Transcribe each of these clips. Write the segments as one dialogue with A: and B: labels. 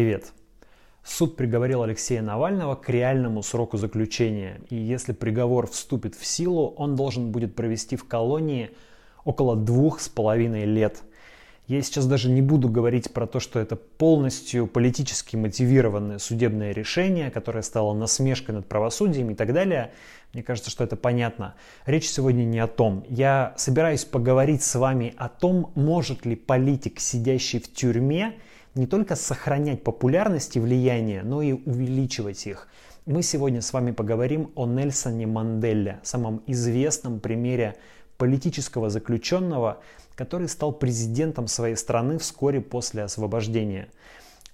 A: Привет! Суд приговорил Алексея Навального к реальному сроку заключения. И если приговор вступит в силу, он должен будет провести в колонии около двух с половиной лет – я сейчас даже не буду говорить про то, что это полностью политически мотивированное судебное решение, которое стало насмешкой над правосудием и так далее. Мне кажется, что это понятно. Речь сегодня не о том. Я собираюсь поговорить с вами о том, может ли политик, сидящий в тюрьме, не только сохранять популярность и влияние, но и увеличивать их. Мы сегодня с вами поговорим о Нельсоне Манделле, самом известном примере политического заключенного, который стал президентом своей страны вскоре после освобождения.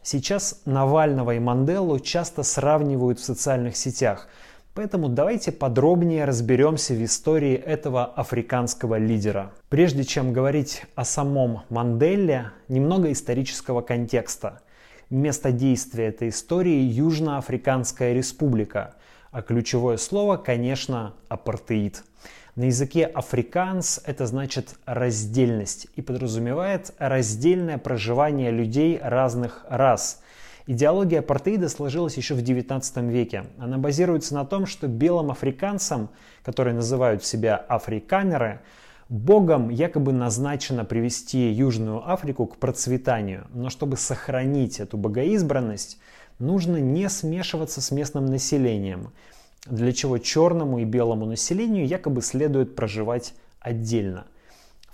A: Сейчас Навального и Манделу часто сравнивают в социальных сетях, поэтому давайте подробнее разберемся в истории этого африканского лидера. Прежде чем говорить о самом Манделе, немного исторического контекста. Место действия этой истории – Южноафриканская республика, а ключевое слово, конечно, апартеид – на языке африканс это значит раздельность и подразумевает раздельное проживание людей разных рас. Идеология апартеида сложилась еще в XIX веке. Она базируется на том, что белым африканцам, которые называют себя африканеры, Богом якобы назначено привести Южную Африку к процветанию, но чтобы сохранить эту богоизбранность, нужно не смешиваться с местным населением – для чего черному и белому населению якобы следует проживать отдельно.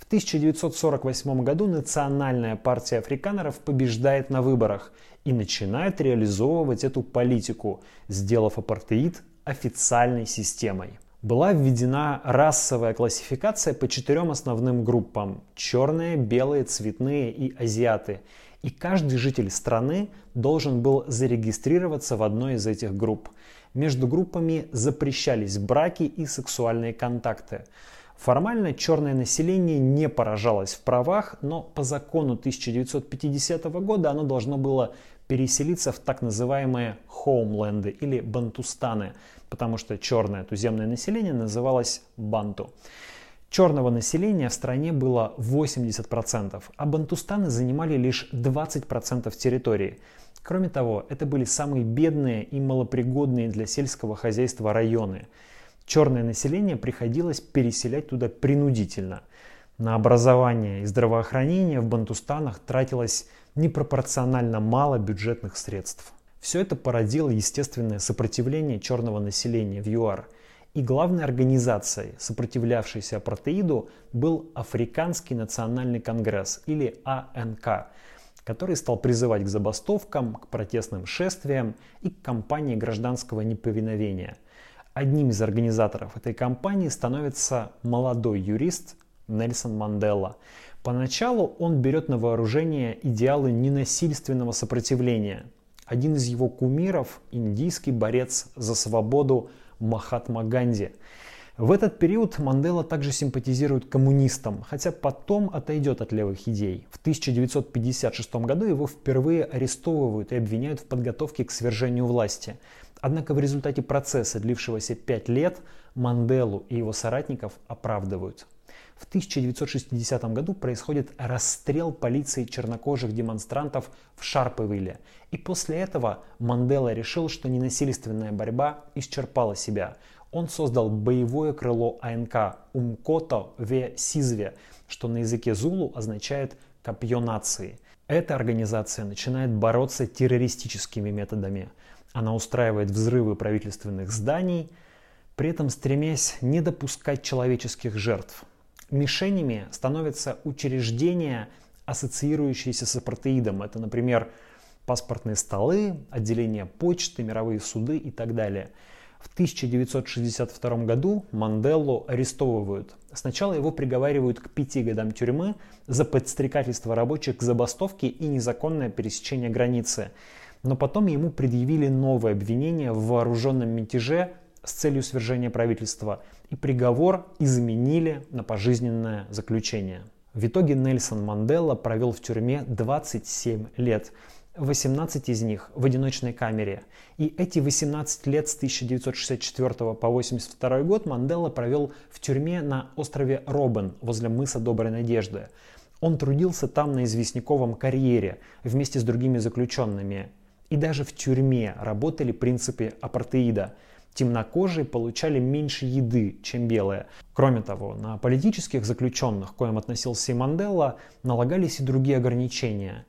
A: В 1948 году Национальная партия африканеров побеждает на выборах и начинает реализовывать эту политику, сделав апартеид официальной системой. Была введена расовая классификация по четырем основным группам – черные, белые, цветные и азиаты. И каждый житель страны должен был зарегистрироваться в одной из этих групп – между группами запрещались браки и сексуальные контакты. Формально черное население не поражалось в правах, но по закону 1950 года оно должно было переселиться в так называемые хоумленды или бантустаны, потому что черное туземное население называлось банту. Черного населения в стране было 80%, а бантустаны занимали лишь 20% территории. Кроме того, это были самые бедные и малопригодные для сельского хозяйства районы. Черное население приходилось переселять туда принудительно. На образование и здравоохранение в Бантустанах тратилось непропорционально мало бюджетных средств. Все это породило естественное сопротивление черного населения в ЮАР – и главной организацией, сопротивлявшейся апартеиду, был Африканский национальный конгресс или АНК, который стал призывать к забастовкам, к протестным шествиям и к кампании гражданского неповиновения. Одним из организаторов этой кампании становится молодой юрист Нельсон Мандела. Поначалу он берет на вооружение идеалы ненасильственного сопротивления. Один из его кумиров – индийский борец за свободу Махатма Ганди. В этот период Мандела также симпатизирует коммунистам, хотя потом отойдет от левых идей. В 1956 году его впервые арестовывают и обвиняют в подготовке к свержению власти. Однако в результате процесса, длившегося пять лет, Манделу и его соратников оправдывают. В 1960 году происходит расстрел полиции чернокожих демонстрантов в Шарпевилле. И после этого Мандела решил, что ненасильственная борьба исчерпала себя. Он создал боевое крыло АНК Умкото Ве Сизве, что на языке Зулу означает «копье нации». Эта организация начинает бороться террористическими методами. Она устраивает взрывы правительственных зданий, при этом стремясь не допускать человеческих жертв – Мишенями становятся учреждения, ассоциирующиеся с апартеидом. Это, например, паспортные столы, отделения почты, мировые суды и так далее. В 1962 году Манделлу арестовывают. Сначала его приговаривают к пяти годам тюрьмы за подстрекательство рабочих к забастовке и незаконное пересечение границы. Но потом ему предъявили новое обвинение в вооруженном мятеже с целью свержения правительства, и приговор изменили на пожизненное заключение. В итоге Нельсон Мандела провел в тюрьме 27 лет, 18 из них в одиночной камере. И эти 18 лет с 1964 по 1982 год Мандела провел в тюрьме на острове Робен возле мыса Доброй Надежды. Он трудился там на известняковом карьере вместе с другими заключенными И даже в тюрьме работали принципы апартеида. Темнокожие получали меньше еды, чем белые. Кроме того, на политических заключенных, к коим относился и Мандела, налагались и другие ограничения.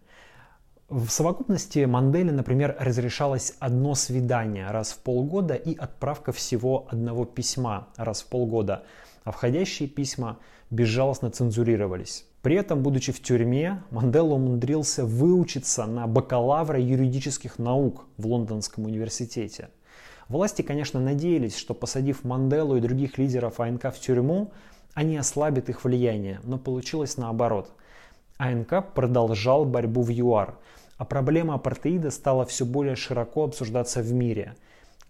A: В совокупности Манделе, например, разрешалось одно свидание раз в полгода и отправка всего одного письма раз в полгода, а входящие письма безжалостно цензурировались. При этом, будучи в тюрьме, Мандела умудрился выучиться на бакалавра юридических наук в Лондонском университете. Власти, конечно, надеялись, что посадив Манделу и других лидеров АНК в тюрьму, они ослабят их влияние, но получилось наоборот. АНК продолжал борьбу в ЮАР, а проблема апартеида стала все более широко обсуждаться в мире.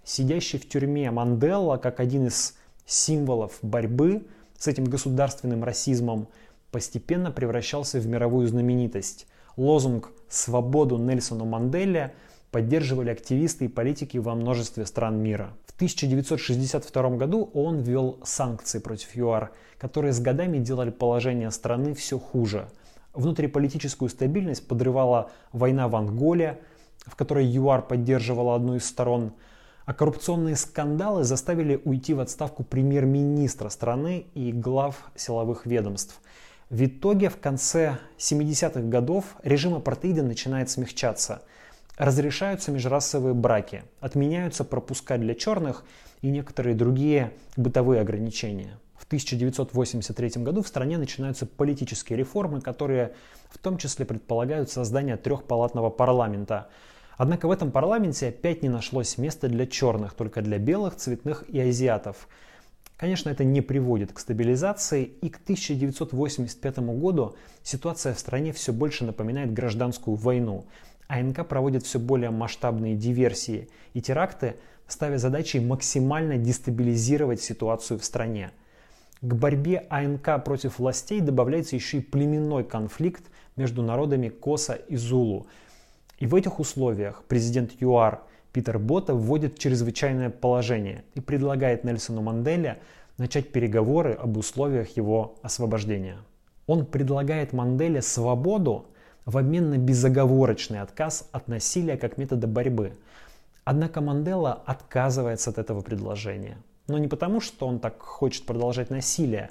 A: Сидящий в тюрьме Мандела, как один из символов борьбы с этим государственным расизмом, постепенно превращался в мировую знаменитость. Лозунг «Свободу Нельсону Манделе» поддерживали активисты и политики во множестве стран мира. В 1962 году он ввел санкции против ЮАР, которые с годами делали положение страны все хуже. Внутриполитическую стабильность подрывала война в Анголе, в которой ЮАР поддерживала одну из сторон, а коррупционные скандалы заставили уйти в отставку премьер-министра страны и глав силовых ведомств – в итоге в конце 70-х годов режим апартеида начинает смягчаться. Разрешаются межрасовые браки, отменяются пропуска для черных и некоторые другие бытовые ограничения. В 1983 году в стране начинаются политические реформы, которые в том числе предполагают создание трехпалатного парламента. Однако в этом парламенте опять не нашлось места для черных, только для белых, цветных и азиатов – Конечно, это не приводит к стабилизации, и к 1985 году ситуация в стране все больше напоминает гражданскую войну. АНК проводит все более масштабные диверсии и теракты, ставя задачей максимально дестабилизировать ситуацию в стране. К борьбе АНК против властей добавляется еще и племенной конфликт между народами Коса и Зулу. И в этих условиях президент ЮАР – Питер Бота вводит чрезвычайное положение и предлагает Нельсону Манделе начать переговоры об условиях его освобождения. Он предлагает Манделе свободу в обмен на безоговорочный отказ от насилия как метода борьбы. Однако Мандела отказывается от этого предложения. Но не потому, что он так хочет продолжать насилие.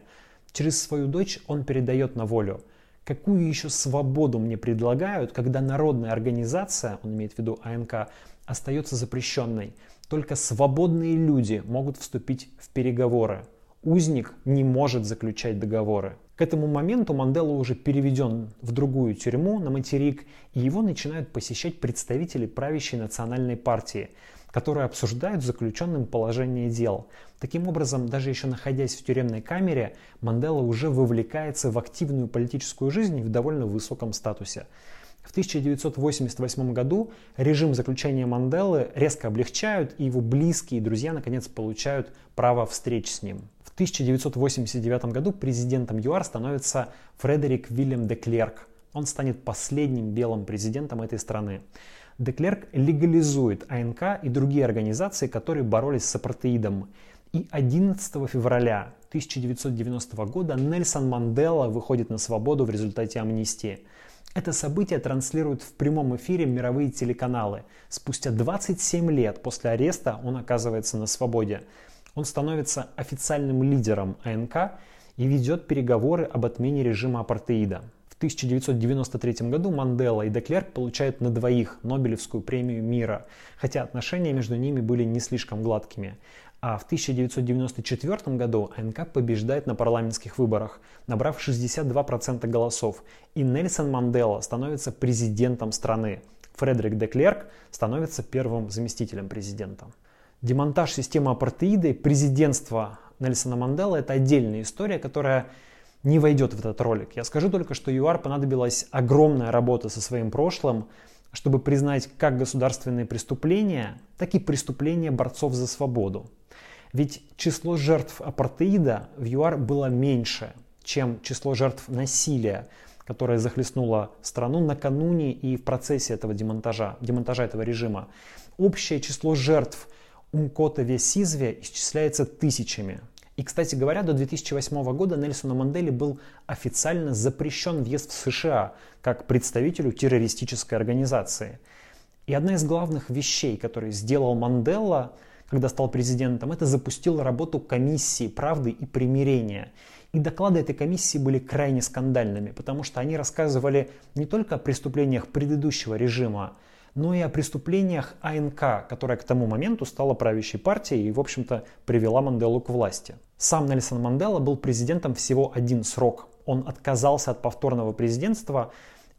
A: Через свою дочь он передает на волю. Какую еще свободу мне предлагают, когда народная организация, он имеет в виду АНК, остается запрещенной. Только свободные люди могут вступить в переговоры. Узник не может заключать договоры. К этому моменту Мандела уже переведен в другую тюрьму на материк, и его начинают посещать представители правящей национальной партии, которые обсуждают заключенным положение дел. Таким образом, даже еще находясь в тюремной камере, Мандела уже вовлекается в активную политическую жизнь в довольно высоком статусе. В 1988 году режим заключения Манделы резко облегчают, и его близкие друзья наконец получают право встреч с ним. В 1989 году президентом ЮАР становится Фредерик Вильям де Клерк. Он станет последним белым президентом этой страны. Деклерк легализует АНК и другие организации, которые боролись с апартеидом. И 11 февраля 1990 года Нельсон Мандела выходит на свободу в результате амнистии. Это событие транслируют в прямом эфире мировые телеканалы. Спустя 27 лет после ареста он оказывается на свободе. Он становится официальным лидером АНК и ведет переговоры об отмене режима апартеида. В 1993 году Мандела и Деклерк получают на двоих Нобелевскую премию мира, хотя отношения между ними были не слишком гладкими. А в 1994 году АНК побеждает на парламентских выборах, набрав 62% голосов, и Нельсон Мандела становится президентом страны. Фредерик де Клерк становится первым заместителем президента. Демонтаж системы апартеида и президентство Нельсона Мандела – это отдельная история, которая не войдет в этот ролик. Я скажу только, что ЮАР понадобилась огромная работа со своим прошлым, чтобы признать как государственные преступления, так и преступления борцов за свободу. Ведь число жертв апартеида в ЮАР было меньше, чем число жертв насилия, которое захлестнуло страну накануне и в процессе этого демонтажа, демонтажа этого режима. Общее число жертв Умкота Весизве исчисляется тысячами. И, кстати говоря, до 2008 года Нельсону Манделе был официально запрещен въезд в США как представителю террористической организации. И одна из главных вещей, которые сделал Мандела, когда стал президентом, это запустил работу комиссии правды и примирения. И доклады этой комиссии были крайне скандальными, потому что они рассказывали не только о преступлениях предыдущего режима, но и о преступлениях АНК, которая к тому моменту стала правящей партией и, в общем-то, привела Манделу к власти. Сам Нельсон Мандела был президентом всего один срок. Он отказался от повторного президентства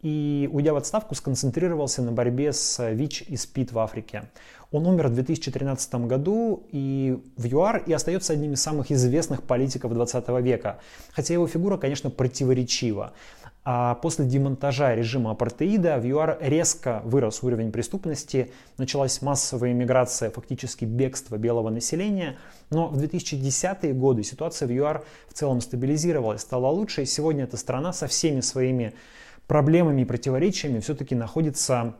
A: и, уйдя в отставку, сконцентрировался на борьбе с ВИЧ и СПИД в Африке. Он умер в 2013 году и в ЮАР и остается одним из самых известных политиков 20 века. Хотя его фигура, конечно, противоречива. А после демонтажа режима апартеида в ЮАР резко вырос уровень преступности, началась массовая иммиграция, фактически бегство белого населения. Но в 2010-е годы ситуация в ЮАР в целом стабилизировалась, стала лучше, и сегодня эта страна со всеми своими проблемами и противоречиями все-таки находится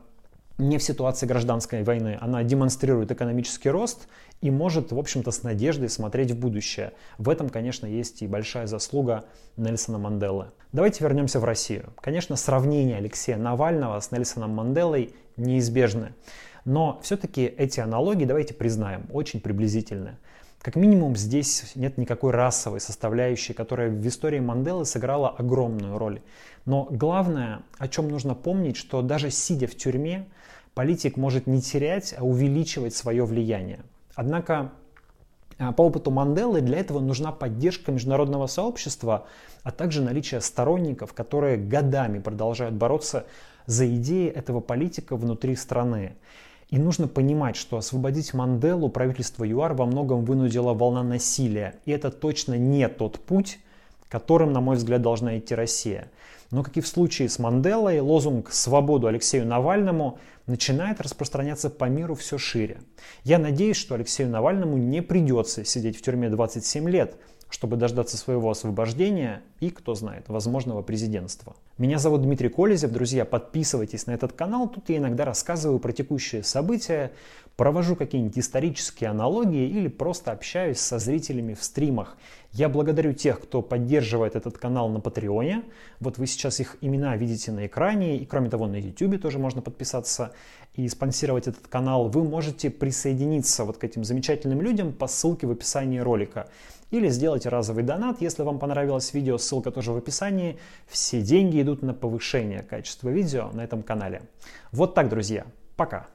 A: не в ситуации гражданской войны. Она демонстрирует экономический рост и может, в общем-то, с надеждой смотреть в будущее. В этом, конечно, есть и большая заслуга Нельсона Манделы. Давайте вернемся в Россию. Конечно, сравнение Алексея Навального с Нельсоном Манделой неизбежны. Но все-таки эти аналогии, давайте признаем, очень приблизительны. Как минимум здесь нет никакой расовой составляющей, которая в истории Манделы сыграла огромную роль. Но главное, о чем нужно помнить, что даже сидя в тюрьме, политик может не терять, а увеличивать свое влияние. Однако а, по опыту Манделы для этого нужна поддержка международного сообщества, а также наличие сторонников, которые годами продолжают бороться за идеи этого политика внутри страны. И нужно понимать, что освободить Манделу правительство ЮАР во многом вынудила волна насилия. И это точно не тот путь, которым, на мой взгляд, должна идти Россия. Но, как и в случае с Манделой, лозунг «Свободу Алексею Навальному» начинает распространяться по миру все шире. Я надеюсь, что Алексею Навальному не придется сидеть в тюрьме 27 лет, чтобы дождаться своего освобождения и, кто знает, возможного президентства. Меня зовут Дмитрий Колезев, друзья, подписывайтесь на этот канал, тут я иногда рассказываю про текущие события, провожу какие-нибудь исторические аналогии или просто общаюсь со зрителями в стримах. Я благодарю тех, кто поддерживает этот канал на Патреоне. Вот вы сейчас их имена видите на экране. И кроме того, на YouTube тоже можно подписаться и спонсировать этот канал. Вы можете присоединиться вот к этим замечательным людям по ссылке в описании ролика. Или сделать разовый донат, если вам понравилось видео, ссылка тоже в описании. Все деньги идут на повышение качества видео на этом канале. Вот так, друзья. Пока.